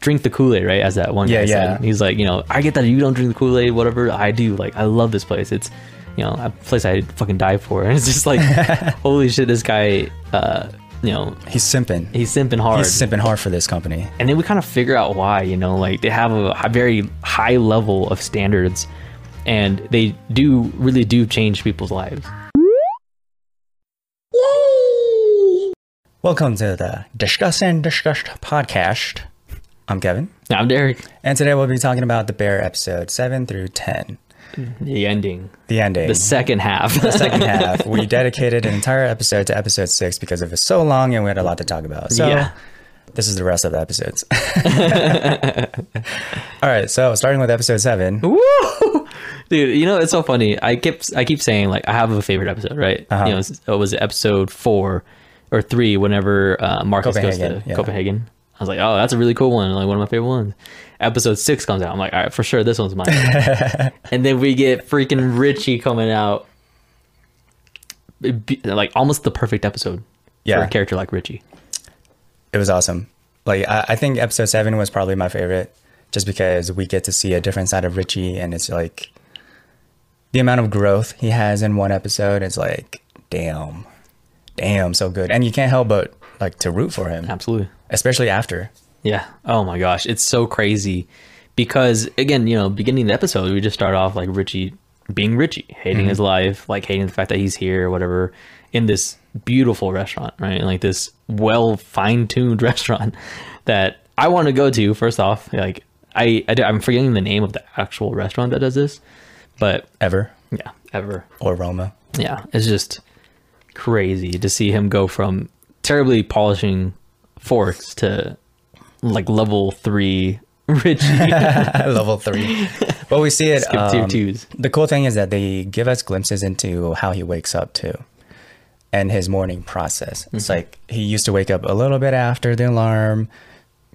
drink the Kool Aid, right? As that one Yeah, guy said. He's like, you know, I get that you don't drink the Kool Aid, whatever. I do. Like, I love this place. It's, you know, a place I fucking die for. And it's just like, holy shit, this guy, uh, you know, He's simping. he's simping hard. He's simping hard for this company. and then we kind of figure out why you know like they have a, very high level of standards and they do really do change people's lives Welcome to the Discuss and Disgust podcast. I'm Kevin, i'm derek and today we'll be talking about the Bear episode 7 through 10. the ending The ending. the second half the second half. We dedicated an entire episode to episode 6 because it was so long and we had a lot to talk about. So Yeah. this is the rest of the episodes. All right, so starting with episode 7. Woo! dude you know it's so funny i keep i keep saying like i have a favorite episode right Uh-huh. you know it was episode four or three whenever uh marcus goes Copenhagen, to yeah. copenhagen i was like oh that's a really cool one like one of my favorite ones episode six comes out i'm like all right for sure this one's mine and then we get freaking richie coming out be- like almost the perfect episode for Yeah. a character like richie It was awesome. Like I, I think episode 7 was probably my favorite just because we get to see a different side of Richie and it's like the amount of growth he has in one episode is like damn. Damn, so good. And you can't help but like to root for him, absolutely especially after. Yeah. Oh my gosh, it's so crazy because again, you know, beginning of the episode, we just start off like Richie being Richie, hating mm-hmm. his life, like hating the fact that he's here or whatever in this beautiful restaurant, right? Like this well fine-tuned restaurant that I want to go to first off. Like I, I am forgetting the name of the actual restaurant that does this, but Ever yeah, ever or Roma. yeah, it's just crazy to see him go from terribly polishing forks to like level three Richie. Level 3. But we see it Skip um, twos. The cool thing is that they give us glimpses into how he wakes up too and his morning process. It's Mm-hmm. like he used to wake up a little bit after the alarm,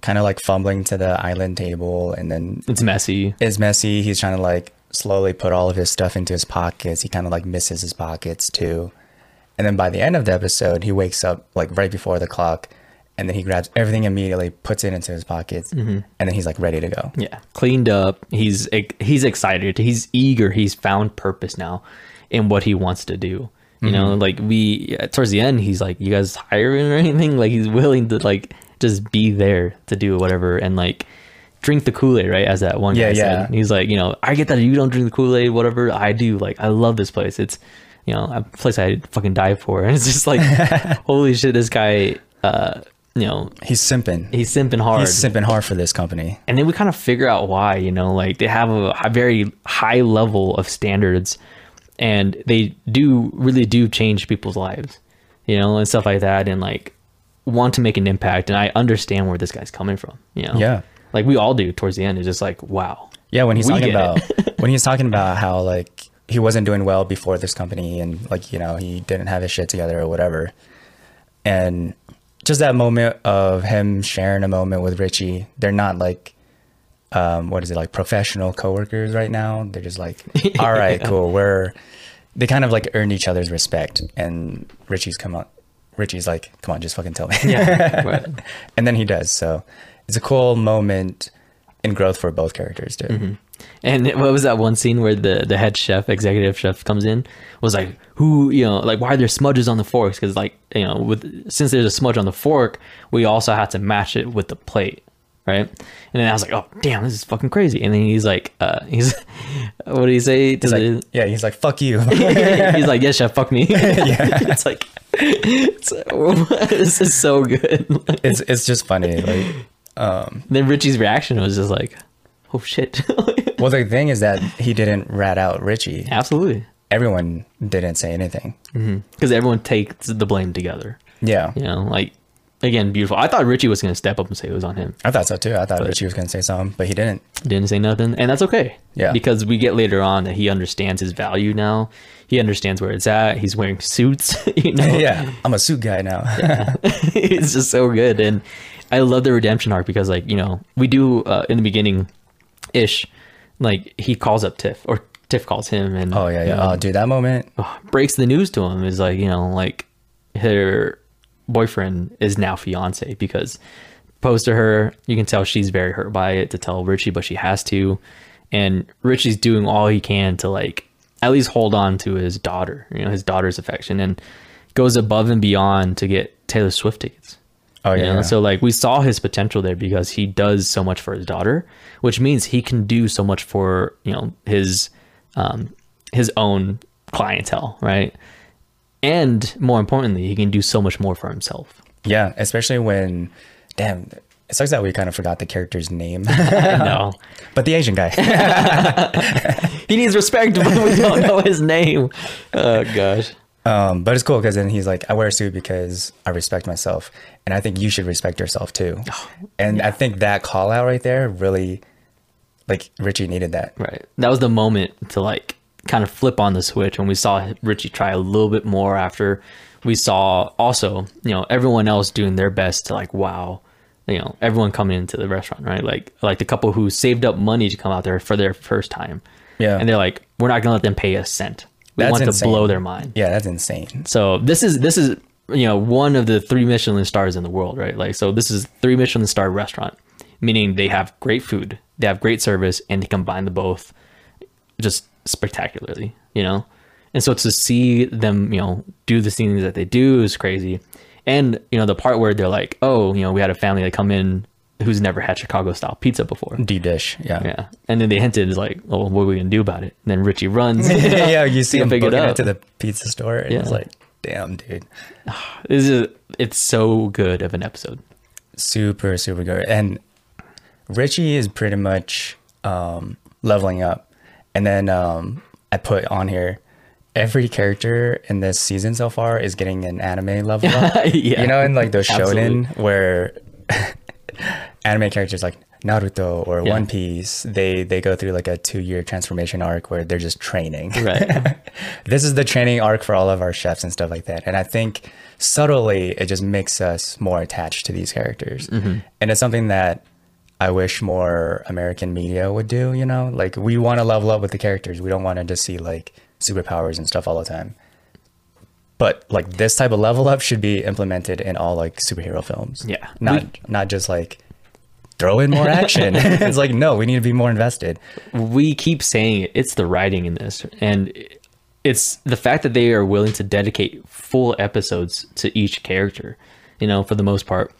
kind of like fumbling to the island table and then It's messy. it's messy. He's trying to like slowly put all of his stuff into his pockets. He kind of like misses his pockets too. And then by the end of the episode, he wakes up like right before the clock and then he grabs everything immediately, puts it into his pockets, Mm-hmm. and then he's like ready to go. Yeah, cleaned up. He's he's excited. He's eager. He's found purpose now in what he wants to do. You know, Mm-hmm. like we towards the end, he's like, "You guys hiring or anything?" Like he's willing to like just be there to do whatever and like drink the Kool Aid, right? As that one Yeah, guy yeah. said. He's like, you know, I get that you don't drink the Kool Aid, whatever. I do. Like, I love this place. It's you know a place I fucking die for, and it's just like, holy shit, this guy. uh you know, He's simping. he's simping hard He's simping hard for this company. and then we kind of figure out why you know like they have a, a very high level of standards and they do really do change people's lives you know and stuff like that and like want to make an impact and i understand where this guy's coming from you know Yeah. like we all do towards the end it's just like wow Yeah, when he's talking about when he's talking about how like he wasn't doing well before this company and like you know he didn't have his shit together or whatever, and just that moment of him sharing a moment with Richie, they're not like. Um, what is it like professional coworkers right now? They're just like, all right, cool. We're they kind of like earned each other's respect, and Richie's come on. Richie's like, come on, just fucking tell me. yeah and then he does. So it's a cool moment in growth for both characters too. Mm-hmm. And what was that one scene where the the head chef, executive chef, comes in? Was like, who you know, like why are there smudges on the forks? Because like you know, with since there's a smudge on the fork, we also had to match it with the plate, right? And then I was like, oh damn, this is fucking crazy. And then he's like, uh, he's what did he say to He's the? like, yeah, he's like, fuck you. he's like, yes, chef, fuck me. yeah, it's like, it's, this is so good. it's it's just funny. Like, um, then Richie's reaction was just like, oh shit. well, the thing is that he didn't rat out Richie. Absolutely. Everyone didn't say anything. because everyone takes the blame together. Yeah, You know, like again, beautiful. I thought Richie was going to step up and say it was on him. I thought so too. I thought Richie was gonna say something, but he didn't. Didn't say nothing, and that's okay. Yeah. because we get later on that he understands his value now. He understands where it's at. He's wearing suits. You know, yeah, I'm a suit guy now. it's just so good, and I love the redemption arc because, like, you know, we do uh, in the beginning, ish, like he calls up Tiff or Tiff calls him, and oh yeah, you yeah. know, Oh, dude, that moment. breaks the news to him is like you know like her boyfriend is now fiance because proposed to her. You can tell she's very hurt by it to tell Richie, but she has to. And Richie's doing all he can to like at least hold on to his daughter, you know, his daughter's affection, and goes above and beyond to get Taylor Swift tickets. Oh yeah. So like we saw his potential there because he does so much for his daughter, which means he can do so much for you know his um, his own clientele, right? And more importantly, he can do so much more for himself. yeah, especially when, damn, it sucks that we kind of forgot the character's name, no, but the Asian guy. he needs respect, but we don't know his name. Oh gosh. Um, but it's cool because then he's like, I wear a suit because I respect myself, and I think you should respect yourself too. and I think that call out right there really, like Richie needed that. Right. That was the moment to like kind of flip on the switch when we saw Richie try a little bit more after we saw also, you know, everyone else doing their best to like wow, you know, everyone coming into the restaurant, right? Like like the couple who saved up money to come out there for their first time. Yeah. And they're like, we're not gonna let them pay a cent. We That's want insane. to blow their mind. Yeah, that's insane. So this is this is you know one of the three Michelin stars in the world, right? Like so this is three Michelin star restaurant, meaning they have great food, they have great service, and they combine the both just spectacularly, you know. And so to see them, you know, do the things that they do is crazy. And you know the part where they're like, oh, you know, we had a family that come in who's never had Chicago style pizza before. Deep dish. Yeah. Yeah, and then they hinted is like, oh, what are we gonna do about it? And then Richie runs. yeah, you see him pick it up. to the pizza store, and it's like, damn, dude, This is it's so good of an episode. super, super good. And Richie is pretty much um, leveling up. And then um, I put on here, every character in this season so far is getting an anime level up. Yeah. You know, in like those shonen Absolutely. where anime characters like Naruto or Yeah. One Piece, they they go through like a two year transformation arc where they're just training. Right. this is the training arc for all of our chefs and stuff like that. And I think subtly it just makes us more attached to these characters. Mm-hmm. And it's something that I wish more American media would do, you know? Like we want to level up with the characters. We don't want to just see like superpowers and stuff all the time. But like this type of level up should be implemented in all like superhero films. Yeah. Not We- not just like throw in more action. it's like no, we need to be more invested. we keep saying it. It's the writing in this, and it's the fact that they are willing to dedicate full episodes to each character. You know, for the most part,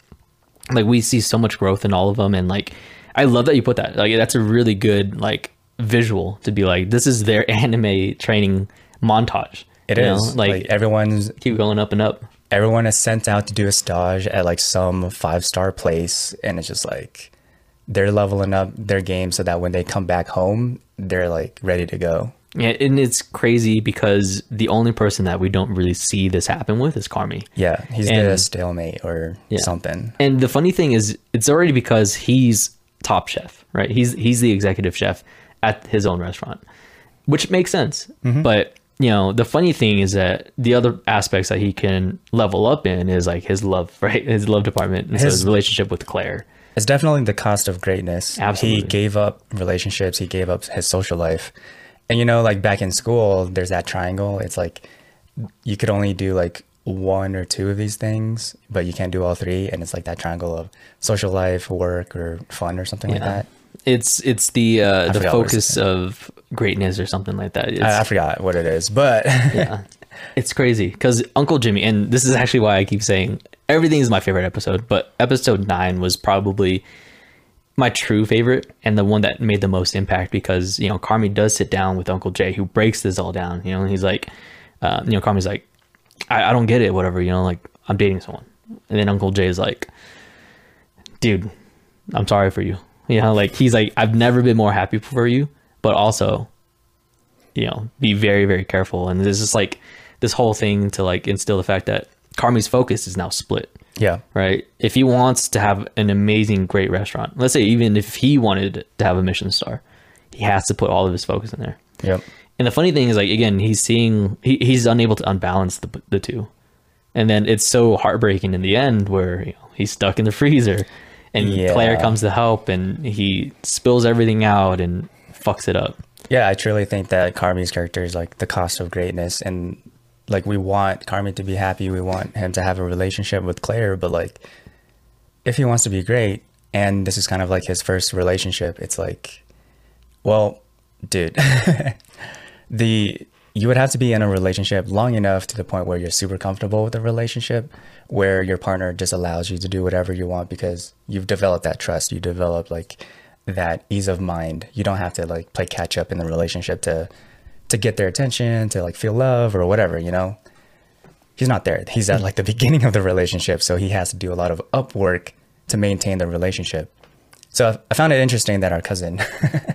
like we see so much growth in all of them, and like I love that you put that. Like that's a really good like visual to be like this is their anime training montage. It is like, like everyone's keep going up and up. Everyone is sent out to do a stage at like some five star place and it's just like they're leveling up their game so that when they come back home they're like ready to go Yeah, and it's crazy because the only person that we don't really see this happen with is Carmi. yeah he's the And- stalemate or Yeah. something And the funny thing is, it's already because he's top chef, right? He's he's the executive chef at his own restaurant, which makes sense. Mm-hmm. But you know, the funny thing is that the other aspects that he can level up in is like his love, right? His love department, and so His- his relationship with Claire. it's definitely the cost of greatness. Absolutely. he gave up relationships. He gave up his social life. And you know like back in school there's that triangle. It's like you could only do like one or two of these things but you can't do all three. And it's like that triangle of social life work or fun or something like that. It's it's the uh, the focus of greatness or something like that. I, I forgot what it is, but yeah. It's crazy because Uncle Jimmy, and this is actually why I keep saying everything is my favorite episode, but episode nine was probably my true favorite and the one that made the most impact because, you know, Carmi does sit down with Uncle Jay who breaks this all down, you know, and he's like, uh, you know, Carmi's like, I, I don't get it, whatever, you know, like I'm dating someone. And then Uncle Jay is like, dude, I'm sorry for you. You know, like he's like, I've never been more happy for you, but also you know, be very, very careful. And there's just like this whole thing to like instill the fact that Carmi's focus is now split, yeah, right? If he wants to have an amazing, great restaurant, let's say even if he wanted to have a Michelin star, he has to put all of his focus in there. yep, And the funny thing is, like, again, he's seeing, he, he's unable to unbalance the, the two. And then it's so heartbreaking in the end where you know, he's stuck in the freezer and Yeah. Claire comes to help and he spills everything out and fucks it up. yeah. I truly think that Carmi's character is like the cost of greatness, and like we want Carmi to be happy, we want him to have a relationship with Claire, but like if he wants to be great, and this is kind of like his first relationship, it's like, well, dude, the you would have to be in a relationship long enough to the point where you're super comfortable with the relationship, where your partner just allows you to do whatever you want because you've developed that trust, you develop like that ease of mind. You don't have to like play catch up in the relationship to to get their attention, to like feel love or whatever, you know. He's not there. He's at like the beginning of the relationship, so he has to do a lot of upwork to maintain the relationship. So I found it interesting that our cousin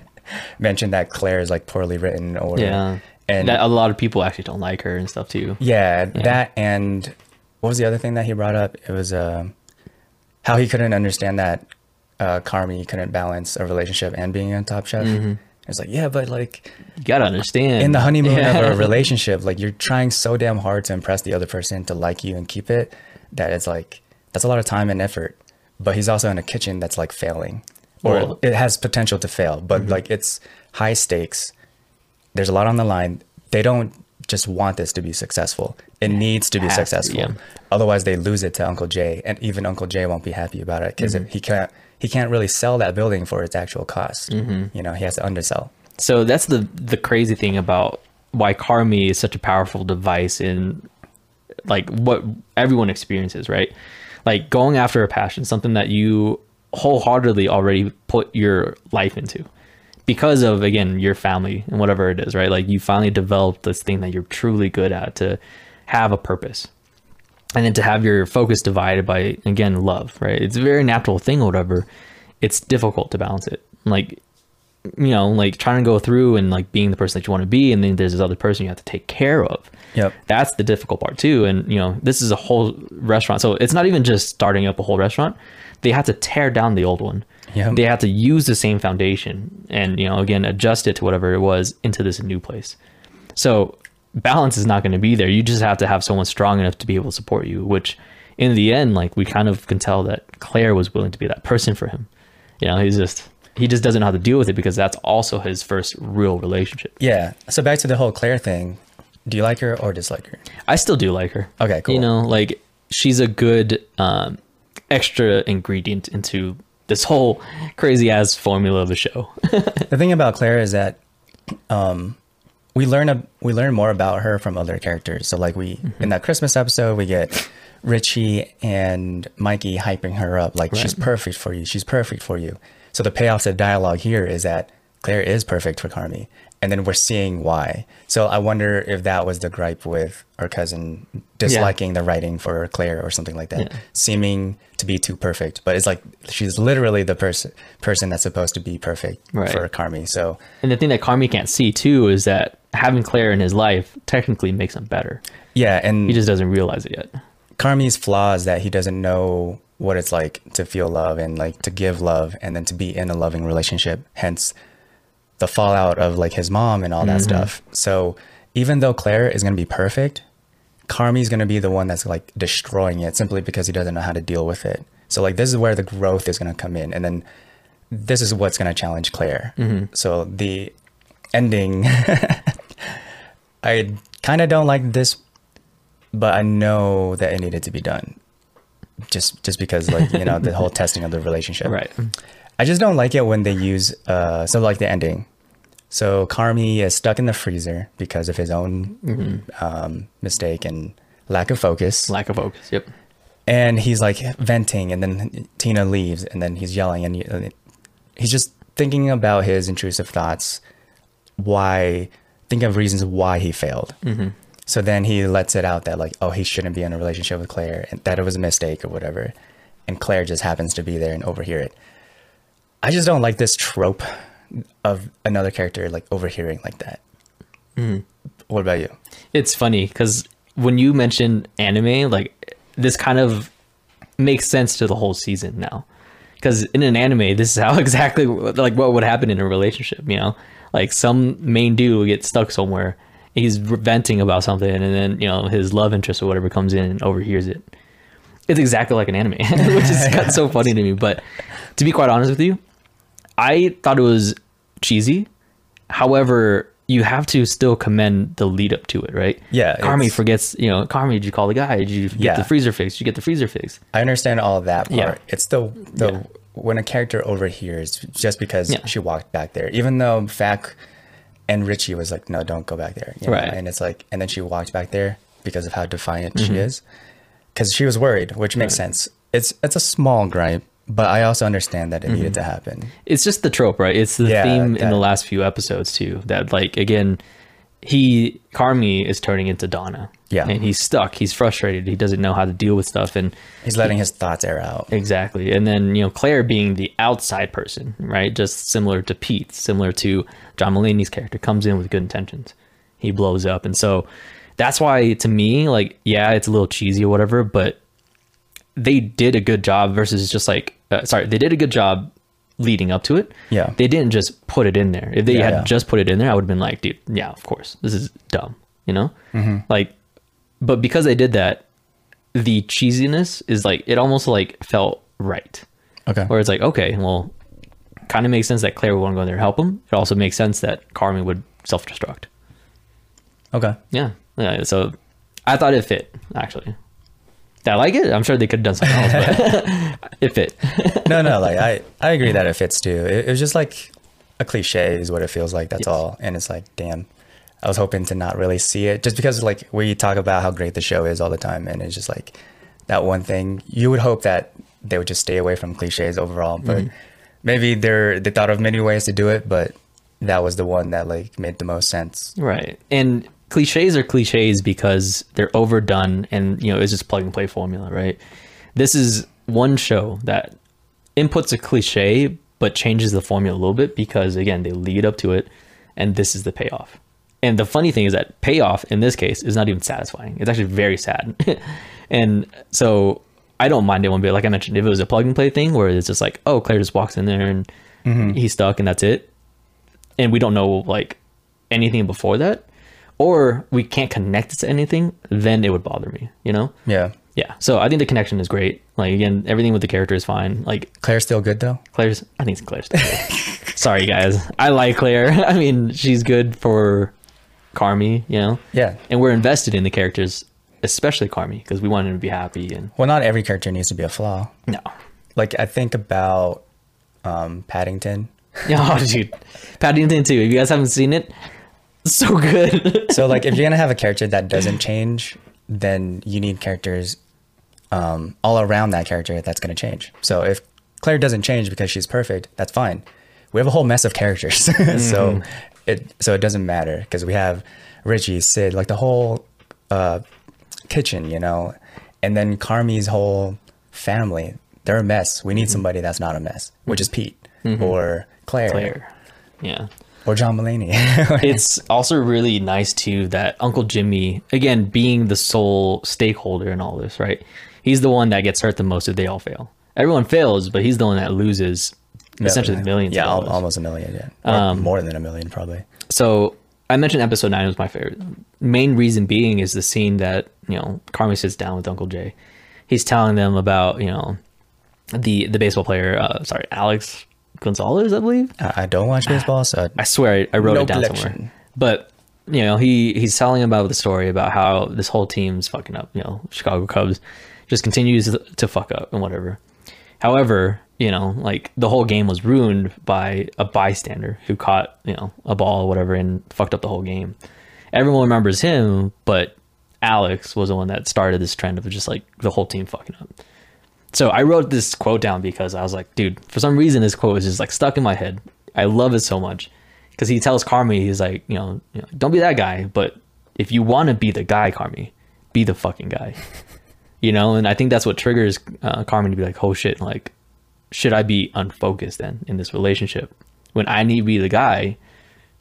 mentioned that Claire is like poorly written or Yeah. and that a lot of people actually don't like her and stuff too. yeah, that and what was the other thing that he brought up? It was uh, how he couldn't understand that uh, Carmi couldn't balance a relationship and being a top chef. It's like, yeah, but like You gotta understand. in the honeymoon Yeah. of a relationship, like you're trying so damn hard to impress the other person to like you and keep it that it's like that's a lot of time and effort. But he's also in a kitchen that's like failing, or Well- Mm-hmm. it has potential to fail. But like it's high stakes. There's a lot on the line. They don't just want this to be successful. It needs to be Has to, successful. yeah. Otherwise, they lose it to Uncle Jay, and even Uncle Jay won't be happy about it because Mm-hmm. he can't he can't really sell that building for its actual cost. Mm-hmm. You know, he has to undersell. So that's the the crazy thing about why Carmi is such a powerful device in like what everyone experiences, right? Like going after a passion, something that you wholeheartedly already put your life into because of again your family and whatever it is, right? Like you finally developed this thing that you're truly good at to have a purpose. And then to have your focus divided by again love, right? It's a very natural thing or whatever. It's difficult to balance it. Like you know, like trying to go through and like being the person that you want to be, and then there's this other person you have to take care of. Yep. That's the difficult part too. And you know, this is a whole restaurant, so it's not even just starting up a whole restaurant. They have to tear down the old one. Yep. They have to use the same foundation, and you know, again, adjust it to whatever it was into this new place. So balance is not going to be there. You just have to have someone strong enough to be able to support you. Which, in the end, like we kind of can tell that Claire was willing to be that person for him. You know, he's just he just doesn't know how to deal with it because that's also his first real relationship. Yeah. So back to the whole Claire thing. Do you like her or dislike her? I still do like her. Okay, cool. You know, like she's a good um, extra ingredient into this whole crazy ass formula of a show. The thing about Claire is that um, we learn a, we learn more about her from other characters. So like we in mm-hmm. that Christmas episode, we get Richie and Mikey hyping her up like she's perfect for you. She's perfect for you. So the payoff to dialogue here is that Claire is perfect for Carmi, and then we're seeing why. So I wonder if that was the gripe with our cousin disliking the writing for Claire or something like that, Yeah. seeming to be too perfect. But it's like she's literally the person person that's supposed to be perfect Right. for Carmi. So and the thing that Carmi can't see too is that having Claire in his life technically makes him better. yeah, and He just doesn't realize it yet. Carmi's flaw is that he doesn't know what it's like to feel love and like to give love and then to be in a loving relationship. Hence the fallout of like his mom and all that mm-hmm. stuff. So even though Claire is going to be perfect, Carmi's going to be the one that's like destroying it simply because he doesn't know how to deal with it. So like this is where the growth is going to come in and then this is what's going to challenge Claire. Mm-hmm. So the ending I kind of don't like this but I know that it needed to be done. Just just because like, you know, the whole testing of the relationship. Right. I just don't like it when they use uh so like the ending. So Carmi is stuck in the freezer because of his own um, mistake and lack of focus. Lack of focus. Yep. and he's like venting and then Tina leaves and then he's yelling and he's just thinking about his intrusive thoughts why think of reasons why he failed. Mm-hmm. So then he lets it out that like oh he shouldn't be in a relationship with Claire and that it was a mistake or whatever. And Claire just happens to be there and overhear it. I just don't like this trope of another character like overhearing like that. Mm-hmm. What about you? It's funny because when you mention anime, like this kind of makes sense to the whole season now. Because in an anime, this is how exactly like what would happen in a relationship. You know, like some main dude will get stuck somewhere, he's venting about something, and then you know his love interest or whatever comes in and overhears it. It's exactly like an anime, which is of so funny to me. But to be quite honest with you, I thought it was cheesy. However, you have to still commend the lead up to it, right? Yeah, Carmi forgets, you know, Carmi, did you call the guy? Did you get Yeah. the freezer fixed? Did you get the freezer fixed? I understand all of that part. Yeah. It's the the Yeah. When a character overhears just because Yeah. she walked back there, even though Fak and Richie was like, "No, don't go back there," you know? Right. And it's like, and then she walked back there because of how defiant she is, because she was worried, which makes Mm-hmm. Right. sense. It's it's a small gripe, but I also understand that it needed to happen. It's just the trope, right? It's the Yeah, theme in the last few episodes too. That like again, he Carmi is turning into Donna. Yeah. And he's stuck. He's frustrated. He doesn't know how to deal with stuff and He's letting his thoughts air out. Exactly. And then, you know, Claire being the outside person, right? Just similar to Pete, similar to John Mulaney's character, comes in with good intentions. He blows up. And so that's why, to me, like, yeah, it's a little cheesy or whatever, but they did a good job versus just like, uh, sorry, they did a good job leading up to it. Yeah. They didn't just put it in there. If they Yeah, had yeah. just put it in there, I would have been like, dude, yeah, of course. This is dumb, you know? Like, but because I did that, the cheesiness is like it almost like felt right. Okay. Where it's like, okay, well, kind of makes sense that Claire would want to go in there and help him. It also makes sense that Carmen would self destruct. Okay. Yeah. Yeah. So I thought it fit, actually. Did I like it? I'm sure they could have done something else, but it fit. no, no, like I, I agree that it fits too. It, it was just like a cliche is what it feels like. That's Yes. all. And it's like, damn, I was hoping to not really see it just because like we talk about how great the show is all the time. And it's just like that one thing you would hope that they would just stay away from cliches overall, but Mm-hmm. maybe they're, they thought of many ways to do it, but that was the one that like made the most sense. Right. And cliches are cliches because they're overdone and, you know, it's just plug and play formula, right? This is one show that inputs a cliche but changes the formula a little bit because, again, they lead up to it and this is the payoff. And the funny thing is that payoff in this case is not even satisfying. It's actually very sad. and so I don't mind it one bit. Like I mentioned, if it was a plug and play thing where it's just like, oh, Claire just walks in there and mm-hmm. he's stuck and that's it. And we don't know like anything before that, or we can't connect it to anything, then it would bother me, you know? Yeah. Yeah. So I think the connection is great. Like again, everything with the character is fine. Like Claire's still good though. Claire's I think Claire's still good. Sorry guys. I like Claire. I mean, she's good for Carmi, you know? Yeah. And we're invested in the characters, especially Carmi, because we want him to be happy and Well, not every character needs to be a flaw. no. Like I think about um, Paddington. Oh dude. Paddington too. If you guys haven't seen it, so good. so like if you're gonna have a character that doesn't change then you need characters um, all around that character that's gonna change so if claire doesn't change because she's perfect that's fine we have a whole mess of characters so it so it doesn't matter because we have richie sid like the whole uh, kitchen you know and then carmi's whole family they're a mess we need somebody that's not a mess which is pete or claire, Claire. Yeah. or john mulaney it's also really nice too that Uncle Jimmy, again, being the sole stakeholder in all this, right? He's the one that gets hurt the most if they all fail. Everyone fails, but he's the one that loses essentially millions. Yeah, almost a million. Yeah, Um, more than a million probably. So I mentioned episode nine was my favorite. Main reason being is the scene that you know Carmi sits down with Uncle Jay. He's telling them about you know the the baseball player. Uh, sorry, Alex Gonzalez, I believe. I, I don't watch baseball, so I swear I, I wrote No it down collection. somewhere. But you know, he he's telling about the story about how this whole team's fucking up. You know, Chicago Cubs just continues to fuck up and whatever. However, you know, like the whole game was ruined by a bystander who caught you know a ball or whatever and fucked up the whole game. Everyone remembers him, but Alex was the one that started this trend of just like the whole team fucking up. So I wrote this quote down because I was like, dude, for some reason this quote is just like stuck in my head. I love it so much because he tells Carmi, he's like, you know, you know, don't be that guy, but if you want to be the guy, Carmi, be the fucking guy. you know, and I think that's what triggers uh, to be like, oh shit, like, should I be unfocused then in this relationship when I need to be the guy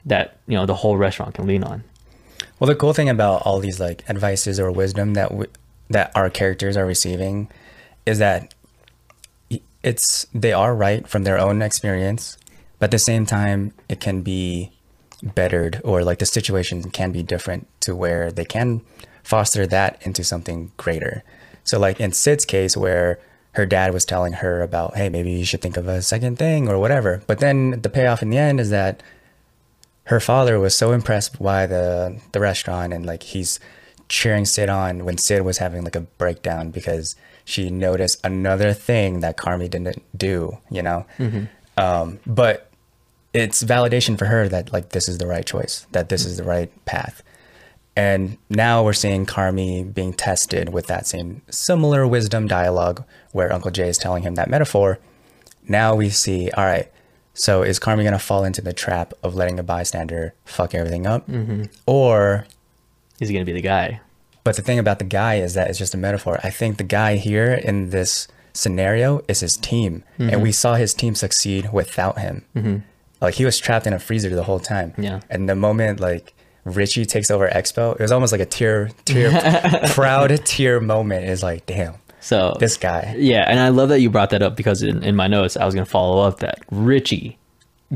that you know the whole restaurant can lean on? Well, the cool thing about all these like advices or wisdom that w- that our characters are receiving is that it's they are right from their own experience, but at the same time, it can be bettered or like the situation can be different to where they can foster that into something greater. So, like in Sid's case, where her dad was telling her about, hey, maybe you should think of a second thing or whatever, but then the payoff in the end is that her father was so impressed by the the restaurant and like he's cheering Sid on when Sid was having like a breakdown because she noticed another thing that Carmi didn't do, you know. Um, but it's validation for her that like this is the right choice, that this is the right path. And now we're seeing Carmi being tested with that same similar wisdom dialogue where Uncle Jay is telling him that metaphor. Now we see, all right, so is Carmi going to fall into the trap of letting a bystander fuck everything up? Mm-hmm. Or, Is he gonna be the guy? but the thing about the guy is that it's just a metaphor. I think the guy here in this scenario is his team. And mm-hmm. we saw his team succeed without him. Mm-hmm. Like he was trapped in a freezer the whole time. Yeah. And the moment like Richie takes over Expo, it was almost like a tear, tear, proud tear moment. Is like, damn, So this guy. Yeah, and I love that you brought that up because in, in my notes I was gonna follow up that Richie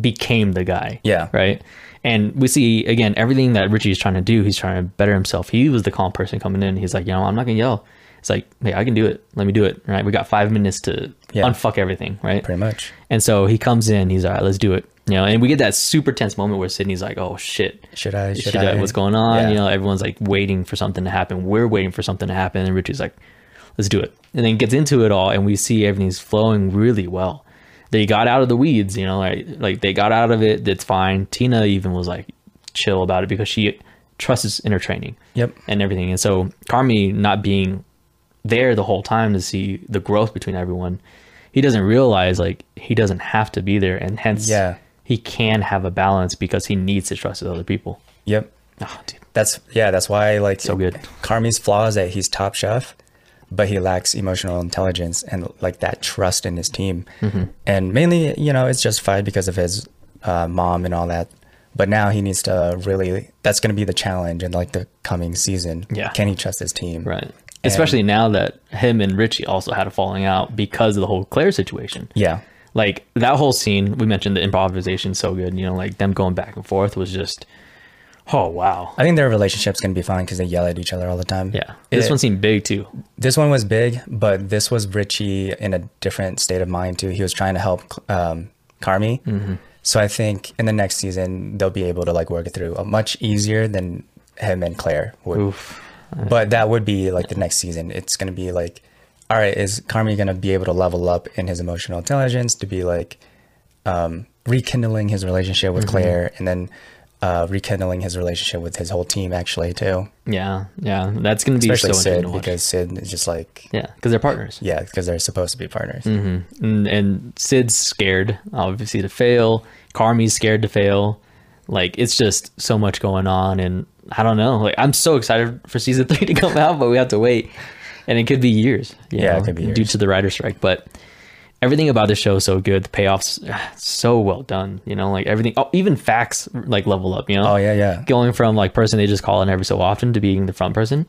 became the guy. Yeah. Right. And we see again everything that Richie is trying to do. He's trying to better himself. He was the calm person coming in. He's like, you know, I'm not gonna yell. It's like, hey, I can do it. Let me do it. Right. We got five minutes to Yeah. unfuck everything. Right. Pretty much. And so he comes in. He's all right. Let's do it. You know, and we get that super tense moment where Sydney's like, oh shit. Should I? Should, Should I, I? what's going on? Yeah. You know, everyone's like waiting for something to happen. We're waiting for something to happen, and Richie's like, "Let's do it." And then gets into it all, and we see everything's flowing really well. They got out of the weeds, you know, like like they got out of it. It's fine. Tina even was like chill about it because she trusts in her training Yep. and everything. And so Carmi not being there the whole time to see the growth between everyone, he doesn't realize like he doesn't have to be there, and hence Yeah. He can have a balance because he needs to trust with other people. Yep. Oh, dude. That's yeah. That's why like So good. Carmi's flaw is that he's top chef, but he lacks emotional intelligence and like that trust in his team. Mm-hmm. And mainly, you know, it's justified because of his uh, mom and all that. But now he needs to really. That's going to be the challenge in like the coming season. Yeah. Can he trust his team? Right. Especially now that him and Richie also had a falling out because of the whole Claire situation. Yeah. Like that whole scene, we mentioned the improvisation so good, you know, like them going back and forth was just oh wow. I think their relationship's going to be fine because they yell at each other all the time. Yeah. This It- one seemed big too. This one was big, but this was Richie in a different state of mind too. He was trying to help um, Carmi. Mm-hmm. So I think in the next season they'll be able to like work it through uh, much easier than him and Claire would. Oof. But that would be like the next season. It's going to be like, all right, is Carmi going to be able to level up in his emotional intelligence to be like um, rekindling his relationship Mm-hmm. with Claire and then uh, rekindling his relationship with his whole team actually too, Yeah. Yeah. That's gonna be especially so Sid interesting to watch. because Sid is just like yeah, because they're partners. yeah, because they're supposed to be partners. and, and Sid's scared, obviously, to fail. Carmi's scared to fail. Like it's just so much going on, and I don't know. Like I'm so excited for season three to come out, but we have to wait, and it could be years. Yeah, it could be due to the writer strike. But everything about the show is so good. The payoffs ah, so well done. You know, like everything. Oh, even Fak's like level up. You know. Oh yeah, yeah. Going from like person they just call in every so often to being the front person.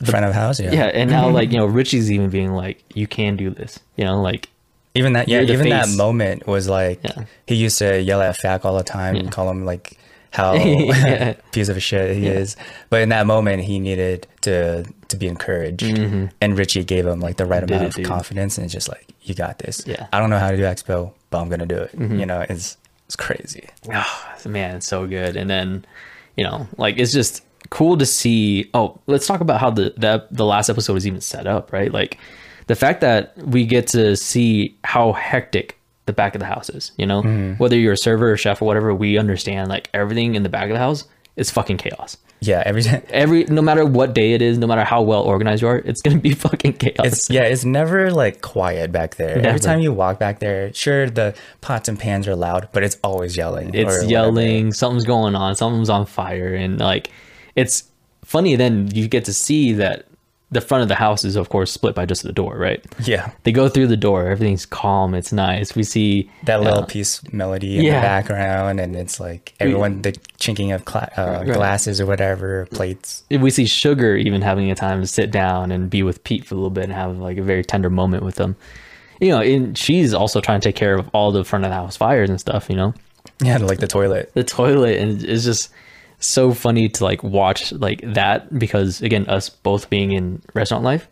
The, Front of house, yeah. Yeah, and now like you know Richie's even being like, you can do this. You know, like Even that, yeah, even that moment was like Yeah. he used to yell at Fak all the time and call him like how Yeah. piece of a shit he is. But in that moment, he needed to to be encouraged, and Richie gave him like the right Mm-hmm. Did amount it, of confidence, and it's just like you got this. Yeah. Mm-hmm. I don't know how to do expo, but I'm gonna do it. You know, it's it's crazy. oh, man, it's so good. And then, you know, like it's just cool to see. Oh, let's talk about how the the, the last episode was even set up, right? Like the fact that we get to see how hectic the back of the house is. You know, mm-hmm. whether you're a server or chef or whatever, we understand like everything in the back of the house is fucking chaos. Yeah, every. Every no matter what day it is, no matter how well organized you are, it's gonna be fucking chaos. It's yeah, it's never like quiet back there. Never. Every time you walk back there, sure the pots and pans are loud, but it's always yelling. it's whatever. yelling something's going on something's on fire and like it's funny then you get to see that the front of the house is of course split by just the door right? Yeah. they go through the door. Everything's calm. It's nice. We see that little uh, piece melody in yeah. the background and it's like everyone the chinking of cla- uh, Right. glasses or whatever plates. We see sugar even having a time to sit down and be with pete for a little bit and have like a very tender moment with them you know and she's also trying to take care of all the front of the house fires and stuff you know? Yeah like the toilet. The toilet and it's just so funny to like watch like that because again us both being in restaurant life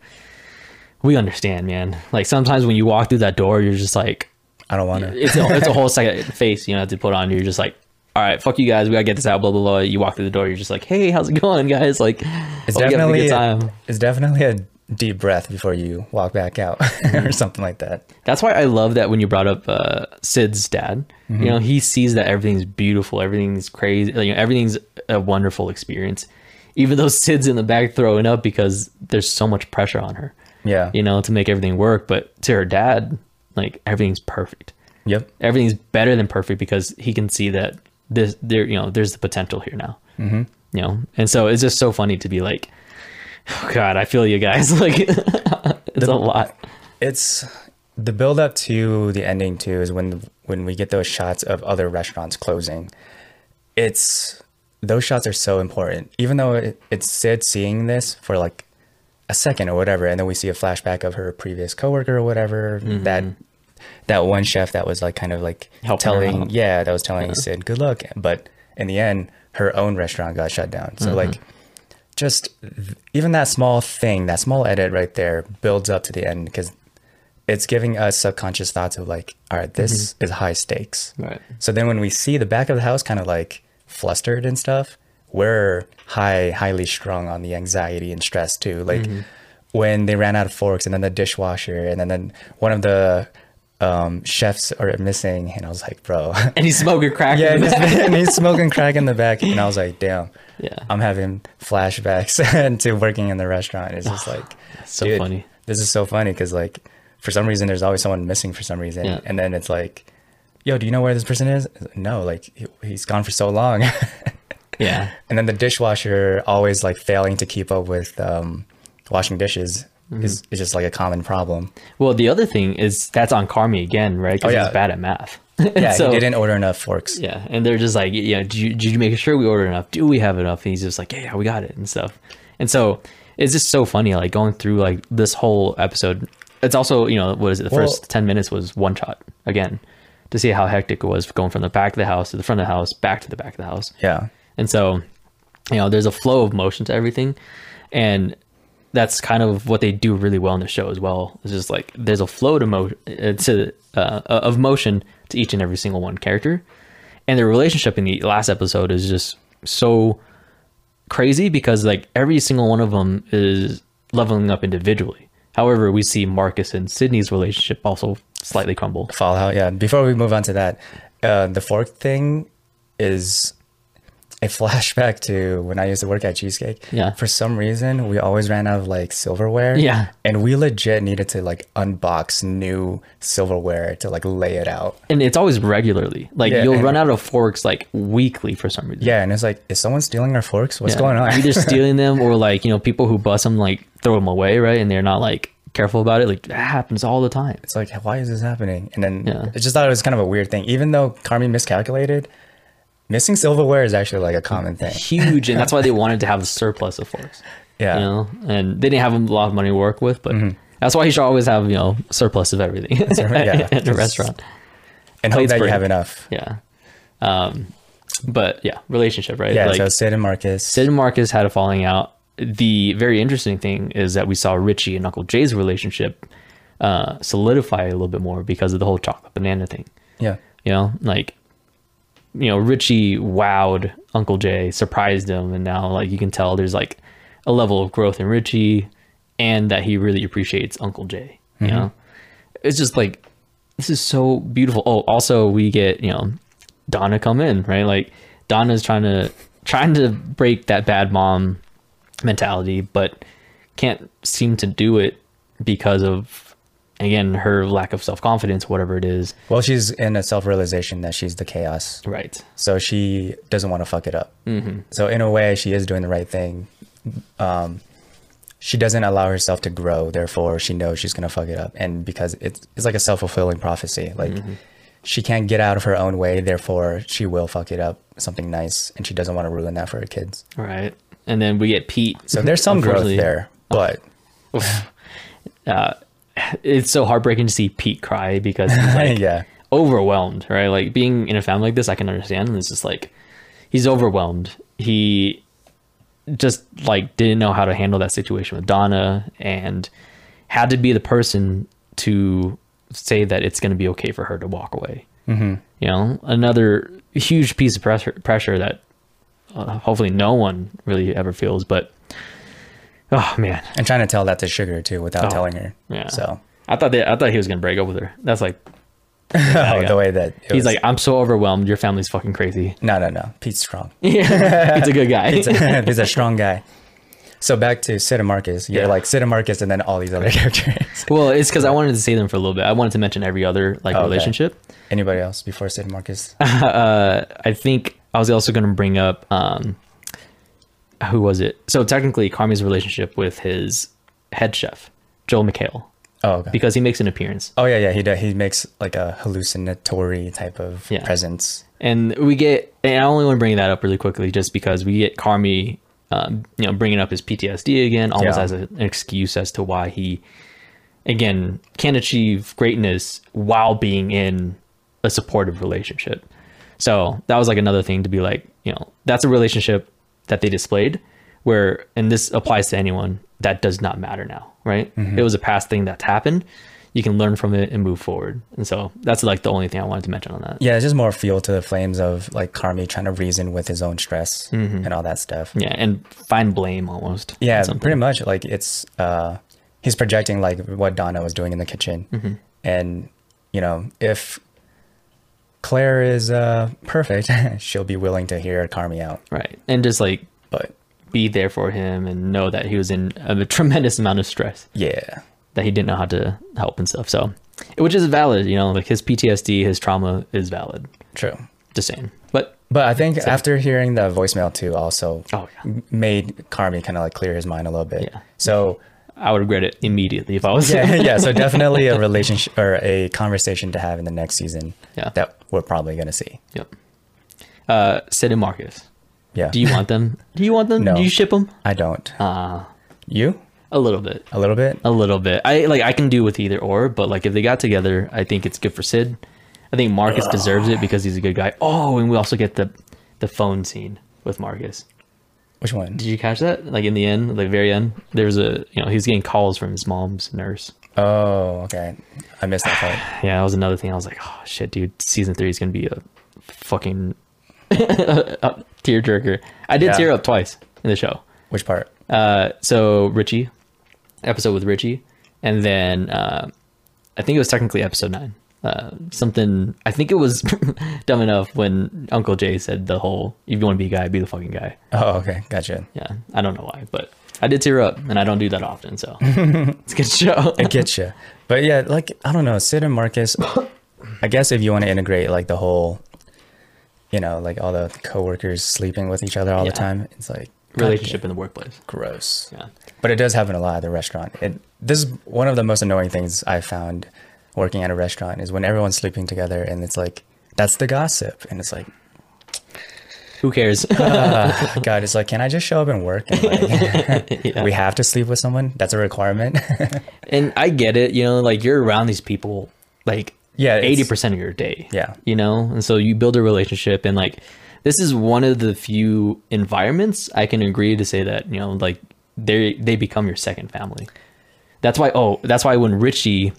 we understand man like sometimes when you walk through that door you're just like i don't want to it's a, it's a whole second face you know have to put on you're just like all right, fuck you guys, we gotta get this out, blah blah blah. You walk through the door, you're just like, hey, how's it going, guys? Like, It's definitely a good time. it's definitely a deep breath before you walk back out or something like that. That's why I love that when you brought up uh, Sid's dad. Mm-hmm. You know, he sees that everything's beautiful, everything's crazy, you know, everything's a wonderful experience. Even though Sid's in the back throwing up because there's so much pressure on her, Yeah. you know, to make everything work. But to her dad, like everything's perfect. Yep. Everything's better than perfect because he can see that this there, you know, there's the potential here now. Mm-hmm. You know, and so it's just so funny to be like, oh God, I feel you guys. Like, it's a lot. It's the build up to the ending too is when when we get those shots of other restaurants closing. It's those shots are so important. Even though it, it's Sid seeing this for like a second or whatever, and then we see a flashback of her previous coworker or whatever. Mm-hmm. That that one chef that was like kind of like Helping telling, yeah, that was telling Sid good luck. But in the end, her own restaurant got shut down. So mm-hmm. like just even that small thing, that small edit right there builds up to the end because it's giving us subconscious thoughts of like, all right, this is high stakes. Right. So then when we see the back of the house kind of like flustered and stuff, we're high, highly strung on the anxiety and stress too. Like when they ran out of forks and then the dishwasher and then, then one of the um, chefs are missing. And I was like, bro. And he's smoking crack. yeah, and he's, and he's smoking crack in the back. And I was like, damn. Yeah. I'm having flashbacks to working in the restaurant. It's just like, so dude, funny. This is so funny because like for some reason there's always someone missing for some reason, Yeah. and then it's like, yo, do you know where this person is? No, like he, he's gone for so long. Yeah. and then the dishwasher always like failing to keep up with um, washing dishes Mm-hmm. is, is just like a common problem. Well, the other thing is that's on Carmi again, right? Because Oh, yeah. he's bad at math. Yeah, so, he didn't order enough forks. Yeah, and they're just like, yeah, did you, did you make sure we ordered enough? Do we have enough? And he's just like, yeah, yeah, we got it and stuff. And so it's just so funny, like going through like this whole episode. It's also, you know, what is it? The Well- first ten minutes was one shot again to see how hectic it was going from the back of the house to the front of the house, back to the back of the house. Yeah. And so, you know, there's a flow of motion to everything. And that's kind of what they do really well in the show as well. It's just like there's a flow to mo- uh, to uh, of motion to each and every single one character. And their relationship in the last episode is just so crazy because like every single one of them is leveling up individually. However, we see Marcus and Sydney's relationship also slightly crumble. Fallout. Yeah. Before we move on to that, uh, the fork thing is a flashback to when I used to work at Cheesecake. Yeah. For some reason, we always ran out of like silverware. Yeah. And we legit needed to like unbox new silverware to like lay it out. And it's always regularly. Like Yeah, you'll run out of forks like weekly for some reason. Yeah. And it's like, is someone stealing our forks? What's Yeah. going on? Either stealing them or like, you know, people who bust them like throw them away, right? And they're not like careful about it. Like that happens all the time. it's like, why is this happening? And then Yeah. I just thought it was kind of a weird thing. Even though Carmi miscalculated, missing silverware is actually like a common thing. Huge. and that's why they wanted to have a surplus of forks. Yeah. Mm-hmm. You know, and they didn't have a lot of money to work with, but that's why you should always have, you know, surplus of everything yeah. at a restaurant. and hope that you have enough. Yeah. Um, but yeah, relationship, right? Yeah. Like, so Sid and Marcus. Sid and Marcus had a falling out. The very interesting thing is that we saw Richie and Uncle Jay's relationship uh, solidify a little bit more because of the whole chocolate banana thing. yeah. You know, like, you know, Richie wowed Uncle Jay, surprised him, and now like you can tell there's like a level of growth in Richie, and that he really appreciates Uncle Jay. You mm-hmm. know, it's just like this is so beautiful. Oh, also we get you know Donna come in right, like Donna's trying to trying to break that bad mom mentality, but can't seem to do it because of again her lack of self confidence, whatever it is. Well, she's in a self realization that she's the chaos. Right. So she doesn't want to fuck it up. Mm-hmm. So, in a way, she is doing the right thing. Um, she doesn't allow herself to grow. Therefore, she knows she's going to fuck it up. And because it's, it's like a self fulfilling prophecy. Like, she can't get out of her own way. Therefore, she will fuck it up, something nice. And she doesn't want to ruin that for her kids. Right. And then we get Pete. So, there's some growth there. But It's so heartbreaking to see Pete cry because he's like yeah. overwhelmed, right? Like being in a family like this, I can understand. And it's just like he's overwhelmed. He just like didn't know how to handle that situation with Donna and had to be the person to say that it's going to be okay for her to walk away. You know, another huge piece of pressure pressure that uh, hopefully no one really ever feels. But oh man, And trying to tell that to Sugar too without Oh, telling her. yeah. So I thought that I thought he was gonna break up with her. That's like oh, the way that he's was- like, I'm so overwhelmed. Your family's fucking crazy. no, no, no. Pete's strong. Yeah, he's a good guy. He's a, he's a strong guy. So back to Sid and Marcus. You're Yeah. like Sid and Marcus, and then all these other characters. well, it's because I wanted to see them for a little bit. I wanted to mention every other like Oh, okay. relationship. Anybody else before Sid and Marcus? uh, I think I was also going to bring up um, who was it? So technically, Carmy's relationship with his head chef, Joel McHale, Oh, okay. because he makes an appearance, oh yeah, yeah. He does, he makes like a hallucinatory type of Yeah. presence. and we get. And I only want to bring that up really quickly, just because we get Carmy, um, you know, bringing up his PTSD again, almost Yeah. as a, an excuse as to why he, again, can't achieve greatness while being in a supportive relationship. So that was like another thing to be like, you know, that's a relationship that they displayed where, and this applies to anyone, that does not matter now, right? It was a past thing that's happened. You can learn from it and move forward. And so that's like the only thing I wanted to mention on that. Yeah, it's just more fuel to the flames of like Carmy trying to reason with his own stress and all that stuff. Yeah. And find blame almost. Yeah, pretty much. Like it's uh he's projecting like what Donna was doing in the kitchen. Mm-hmm. And you know, if Claire is uh perfect, she'll be willing to hear Carmy out. Right. And just like But be there for him and know that he was in a tremendous amount of stress. yeah. that he didn't know how to help and stuff. So, which is valid, you know, like his PTSD, his trauma is valid. True. Just saying. But But I think after hearing the voicemail too also Oh, yeah. made Carmy kind of like clear his mind a little bit. Yeah. So I would regret it immediately if I was. yeah, yeah. So definitely a relationship or a conversation to have in the next season. Yeah. That we're probably gonna see. yep. Uh, Sid and Marcus. Yeah. Do you want them? Do you want them? No. Do you ship them? I don't. Uh, you? a little bit. A little bit? A little bit. I like. I can do with either or, but like if they got together, I think it's good for Sid. I think Marcus deserves it because he's a good guy. Oh, and we also get the the phone scene with Marcus. Which one? Did you catch that? Like in the end, like very end, there was a you know he was getting calls from his mom's nurse. Oh, okay. I missed that part. Yeah, that was another thing. I was like, oh shit, dude, season three is gonna be a fucking tearjerker. I did Yeah. tear up twice in the show. Which part? Uh, so Richie, episode with Richie, and then uh, I think it was technically episode nine. Uh, something I think it was dumb enough when Uncle Jay said the whole "if you want to be a guy, be the fucking guy." Oh, okay. Gotcha. Yeah, I don't know why, but I did tear up, and I don't do that often, so it's a good show. It gets you. But yeah, like I don't know, Sid and Marcus. I guess if you want to integrate like the whole, you know, like all the coworkers sleeping with each other all Yeah. the time, it's like Relationship in the workplace. gross. Yeah, But it does happen a lot at the restaurant. It this is one of the most annoying things I found working at a restaurant is when everyone's sleeping together and it's like that's the gossip and it's like who cares? ah, God, it's like can I just show up and work? And like, Yeah. We have to sleep with someone. That's a requirement. and I get it. You know, like you're around these people like Yeah, eighty percent of your day. Yeah. you know, and so you build a relationship, and like this is one of the few environments I can agree to say that you know, like they they become your second family. That's why. Oh, that's why when Richie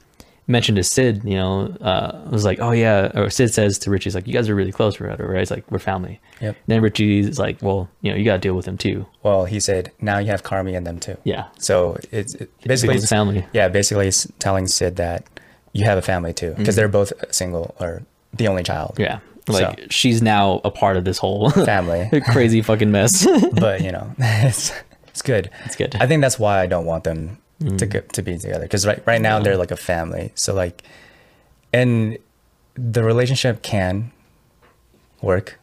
mentioned to Sid, you know, uh, was like, oh yeah, or Sid says to Richie, he's like, you guys are really close, or whatever, right? It's like we're family. Yep. Then Richie's like, well, you know, you got to deal with him too. well, he said now you have Carmy and them too. Yeah. So it's it, basically becomes family. Yeah, basically it's telling Sid that you have a family too because they're both single or the only child. Mm-hmm. Yeah. Like So- she's now a part of this whole Family. crazy fucking mess. but you know, it's it's good. It's good. I think that's why I don't want them to Mm. go, to be together because right right now they're like a family. So like, and the relationship can work,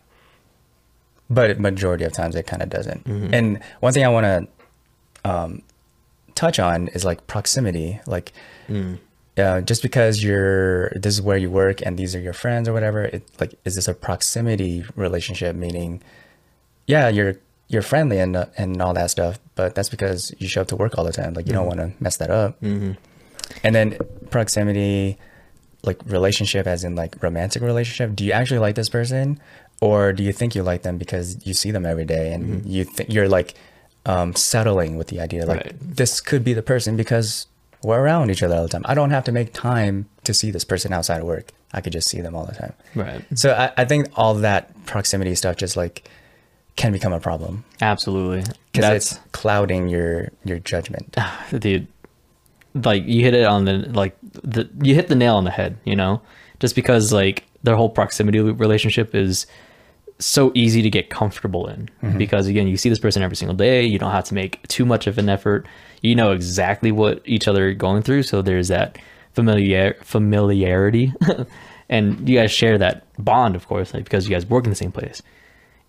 but majority of times it kind of doesn't. Mm-hmm. And one thing I want to um, touch on is like proximity, like. Mm. Uh, just because you're this is where you work and these are your friends or whatever it like is this a proximity relationship meaning yeah, you're you're friendly and uh, and all that stuff, but that's because you show up to work all the time. Like you don't want to mess that up. Mm-hmm. And then proximity, like relationship, as in like romantic relationship. Do you actually like this person, or do you think you like them because you see them every day and you think you're like um, settling with the idea like Right. this could be the person because we're around each other all the time. I don't have to make time to see this person outside of work. I could just see them all the time. Right. So I, I think all that proximity stuff just like can become a problem Absolutely. because it's clouding your your judgment. dude. Like you hit it on the like the you hit the nail on the head. You know, just because like their whole proximity relationship is so easy to get comfortable in mm-hmm. because again you see this person every single day you don't have to make too much of an effort you know exactly what each other are going through so there's that familiar familiarity and you guys share that bond of course like because you guys work in the same place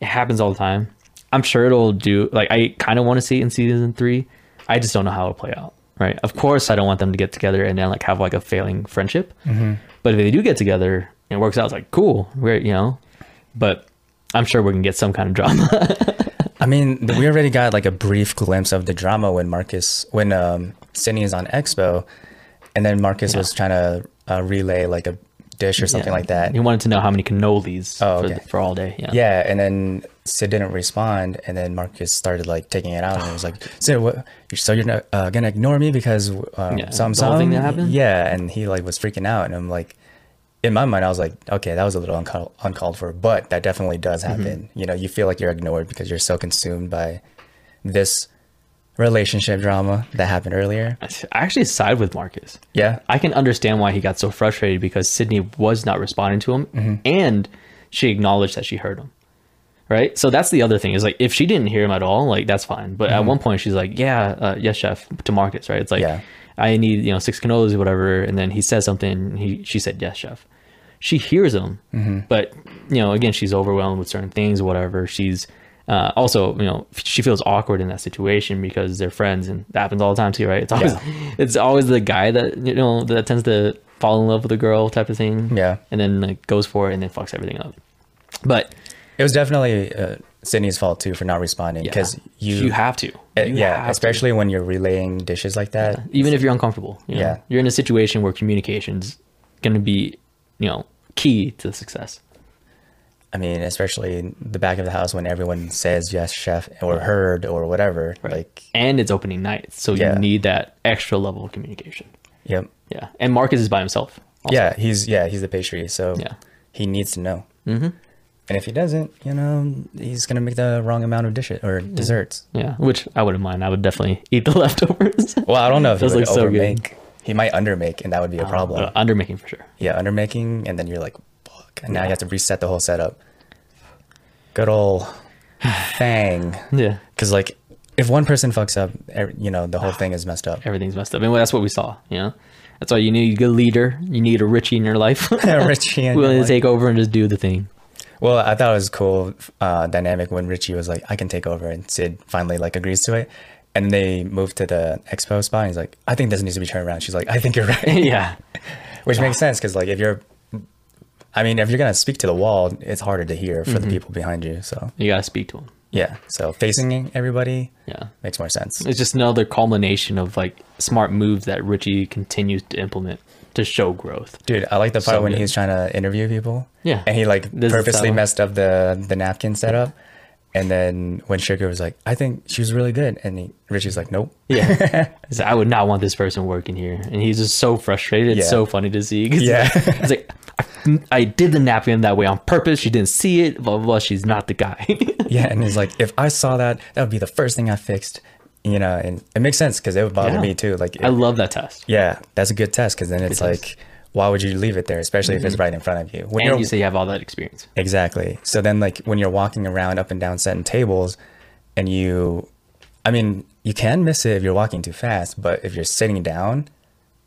it happens all the time. I'm sure it'll do like i kind of want to see it in season three. I just don't know how it'll play out right? Of course i don't want them to get together and then like have like a failing friendship. But if they do get together and it works out it's like cool we're you know? But i'm sure we can get some kind of drama. I mean, we already got like a brief glimpse of the drama when Marcus, when um, Sydney is on Expo, and then Marcus was trying to uh, relay like a dish or something Yeah. like that. he wanted to know how many cannolis Oh, for, okay. for all day yeah Yeah, and then Sid didn't respond, and then Marcus started like taking it out, and he was like, "Sid, what? So you're not uh, gonna ignore me because um, Yeah, some the that happened? Yeah, and he like was freaking out, and I'm like, in my mind, I was like, okay, that was a little uncalled, uncalled for, but that definitely does Mm-hmm. happen. You know, you feel like you're ignored because you're so consumed by this relationship drama that happened earlier. I actually side with Marcus. Yeah, I can understand why he got so frustrated because Sydney was not responding to him Mm-hmm. and she acknowledged that she heard him. Right? So that's the other thing is like if she didn't hear him at all, like that's fine. But at one point she's like, "Yeah, uh, yes, chef," to Marcus, right? It's like, Mm-hmm. Yeah. "I need, you know, six cannolis or whatever." And then he says something, he she said, "Yes, chef." She hears him, Mm-hmm. but you know, again, she's overwhelmed with certain things, whatever. She's uh, also, you know, she feels awkward in that situation because they're friends, and that happens all the time too, right? It's always, it's always the guy that you know that tends to fall in love with a girl type of thing, Yeah. and then like goes for it and then fucks everything up. But it was definitely uh, Sydney's fault too for not responding yeah, because you, you have to, Uh, You yeah, have to. especially when you're relaying dishes like that. even if you're uncomfortable. you know? Yeah. you're in a situation where communication's going to be, you know, key to success. I mean, especially in the back of the house when everyone says yes, chef, or heard, or whatever. Like, And it's opening night, so Yeah. you need that extra level of communication. yep, Yeah, and Marcus is by himself. also. yeah, he's yeah, he's the pastry, so Yeah. he needs to know. Mm-hmm. And if he doesn't, you know, he's gonna make the wrong amount of dishes or desserts. yeah, which I wouldn't mind. I would definitely eat the leftovers. Well, I don't know if he would so good. He might undermake, and that would be a problem. Uh, undermaking for sure. yeah, undermaking, and then you're like, and now you have to reset the whole setup. Good old Fang. Yeah, Because like, if one person fucks up, you know, the whole thing is messed up. everything's messed up, and that's what we saw. You know, that's why you need a good leader. You need a Richie in your life, Richie and willing to take over and just do the thing. Well, I thought it was cool uh, dynamic when Richie was like, "I can take over," and Sid finally like agrees to it, and they move to the expo spot. And he's like, "I think this needs to be turned around." She's like, "I think you're right," yeah, which makes sense because like if you're, I mean, if you're gonna speak to the wall, it's harder to hear for Mm-hmm. the people behind you. So you gotta speak to them. yeah, so facing everybody Yeah. makes more sense. It's just another culmination of like smart moves that Richie continues to implement to show growth. Dude, I like the part So when good. he's trying to interview people. Yeah. And he like This is purposely how- messed up the the napkin setup. And then when Sugar was like, I think she was really good. And he, Richie's like, nope. Yeah. He's like, I would not want this person working here. And he's just so frustrated. It's Yeah. so funny to see. 'cause Yeah. It's like, I, I did the napkin that way on purpose. She didn't see it. Blah, blah, blah. She's not the guy. Yeah. And he's like, if I saw that, that would be the first thing I fixed. You know, and it makes sense because it would bother Yeah. me too. Like, I love that test. yeah, that's a good test because then it's test. like, why would you leave it there, especially if it's mm-hmm. right in front of you? When And you say you have all that experience. Exactly. So then, like, when you're walking around up and down setting tables, and you, I mean, you can miss it if you're walking too fast, but if you're sitting down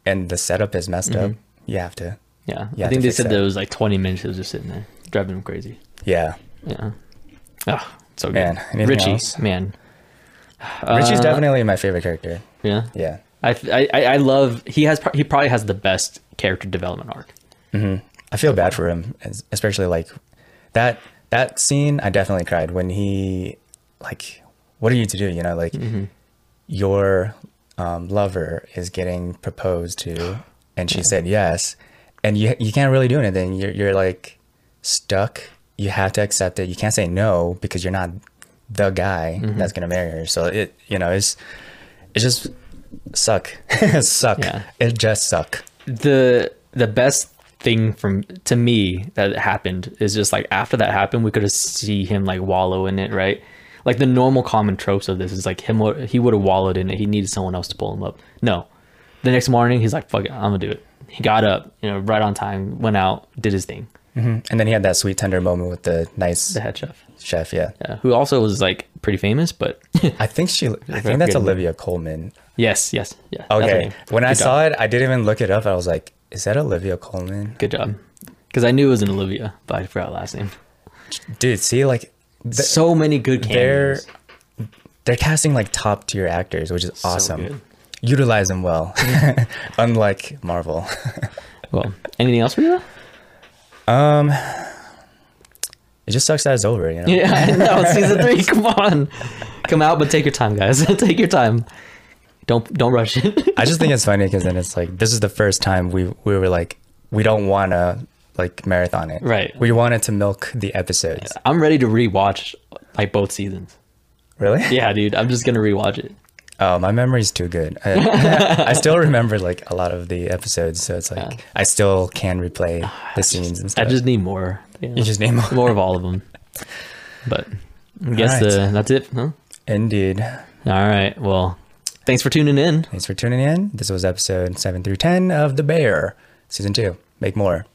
and the setup is messed up, mm-hmm. you have to. Yeah. You I think they said that. there was like 20 minutes It was just sitting there, driving him crazy. Yeah. Yeah. Oh, so good. Man, Richie, else? man. Richie's Uh, definitely my favorite character. Yeah. Yeah. I, I I love he has he probably has the best character development arc. Mhm. I feel bad for him, especially like that that scene. I definitely cried when he like, what are you to do? You know, like your um, lover is getting proposed to, and she said yes, and you you can't really do anything. You're you're like stuck. You have to accept it. You can't say no because you're not the guy mm-hmm. that's gonna marry her. So it you know it's it just suck suck. Yeah. It just suck. The the best thing from to me that happened is just like after that happened, we could have see him like wallow in it, right? Like the normal common tropes of this is like him he would have wallowed in it. He needed someone else to pull him up. No, the next morning he's like, "Fuck it, I'm gonna do it." He got up, you know, right on time, went out, did his thing. Mm-hmm. And then he had that sweet tender moment with the nice The head chef, chef. Yeah, yeah, who also was like pretty famous, but I think she. I think that's. Olivia Colman. yes, yes, yeah. Okay, when I job. saw it, I didn't even look it up. I was like, "Is that Olivia Colman?" good job, because I knew it was an Olivia, but I forgot last name. Dude, see, like th- so many good they're they're casting like top tier actors, which is awesome. good. Utilize them well, unlike Marvel. Well, anything else for you? Um, it just sucks that it's over. You know. Yeah, know. Season three. Come on, come out, but take your time, guys. take your time. Don't don't rush it. I just think it's funny because then it's like this is the first time we we were like we don't want to like marathon it. Right. We wanted to milk the episodes. I'm ready to rewatch like both seasons. Really? Yeah, dude. I'm just gonna rewatch it. Oh, my memory's too good. I, I still remember like a lot of the episodes, so it's like Yeah. I still can replay the scenes and stuff. I just need more. You, know, you just name more. more of all of them. But I guess Alright. uh, that's it. Huh? Indeed. All right. Well, thanks for tuning in. Thanks for tuning in. This was episode seven through ten of The Bear, season two. Make more.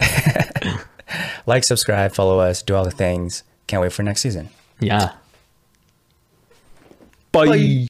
like, subscribe, follow us, do all the things. Can't wait for next season. Yeah. Bye.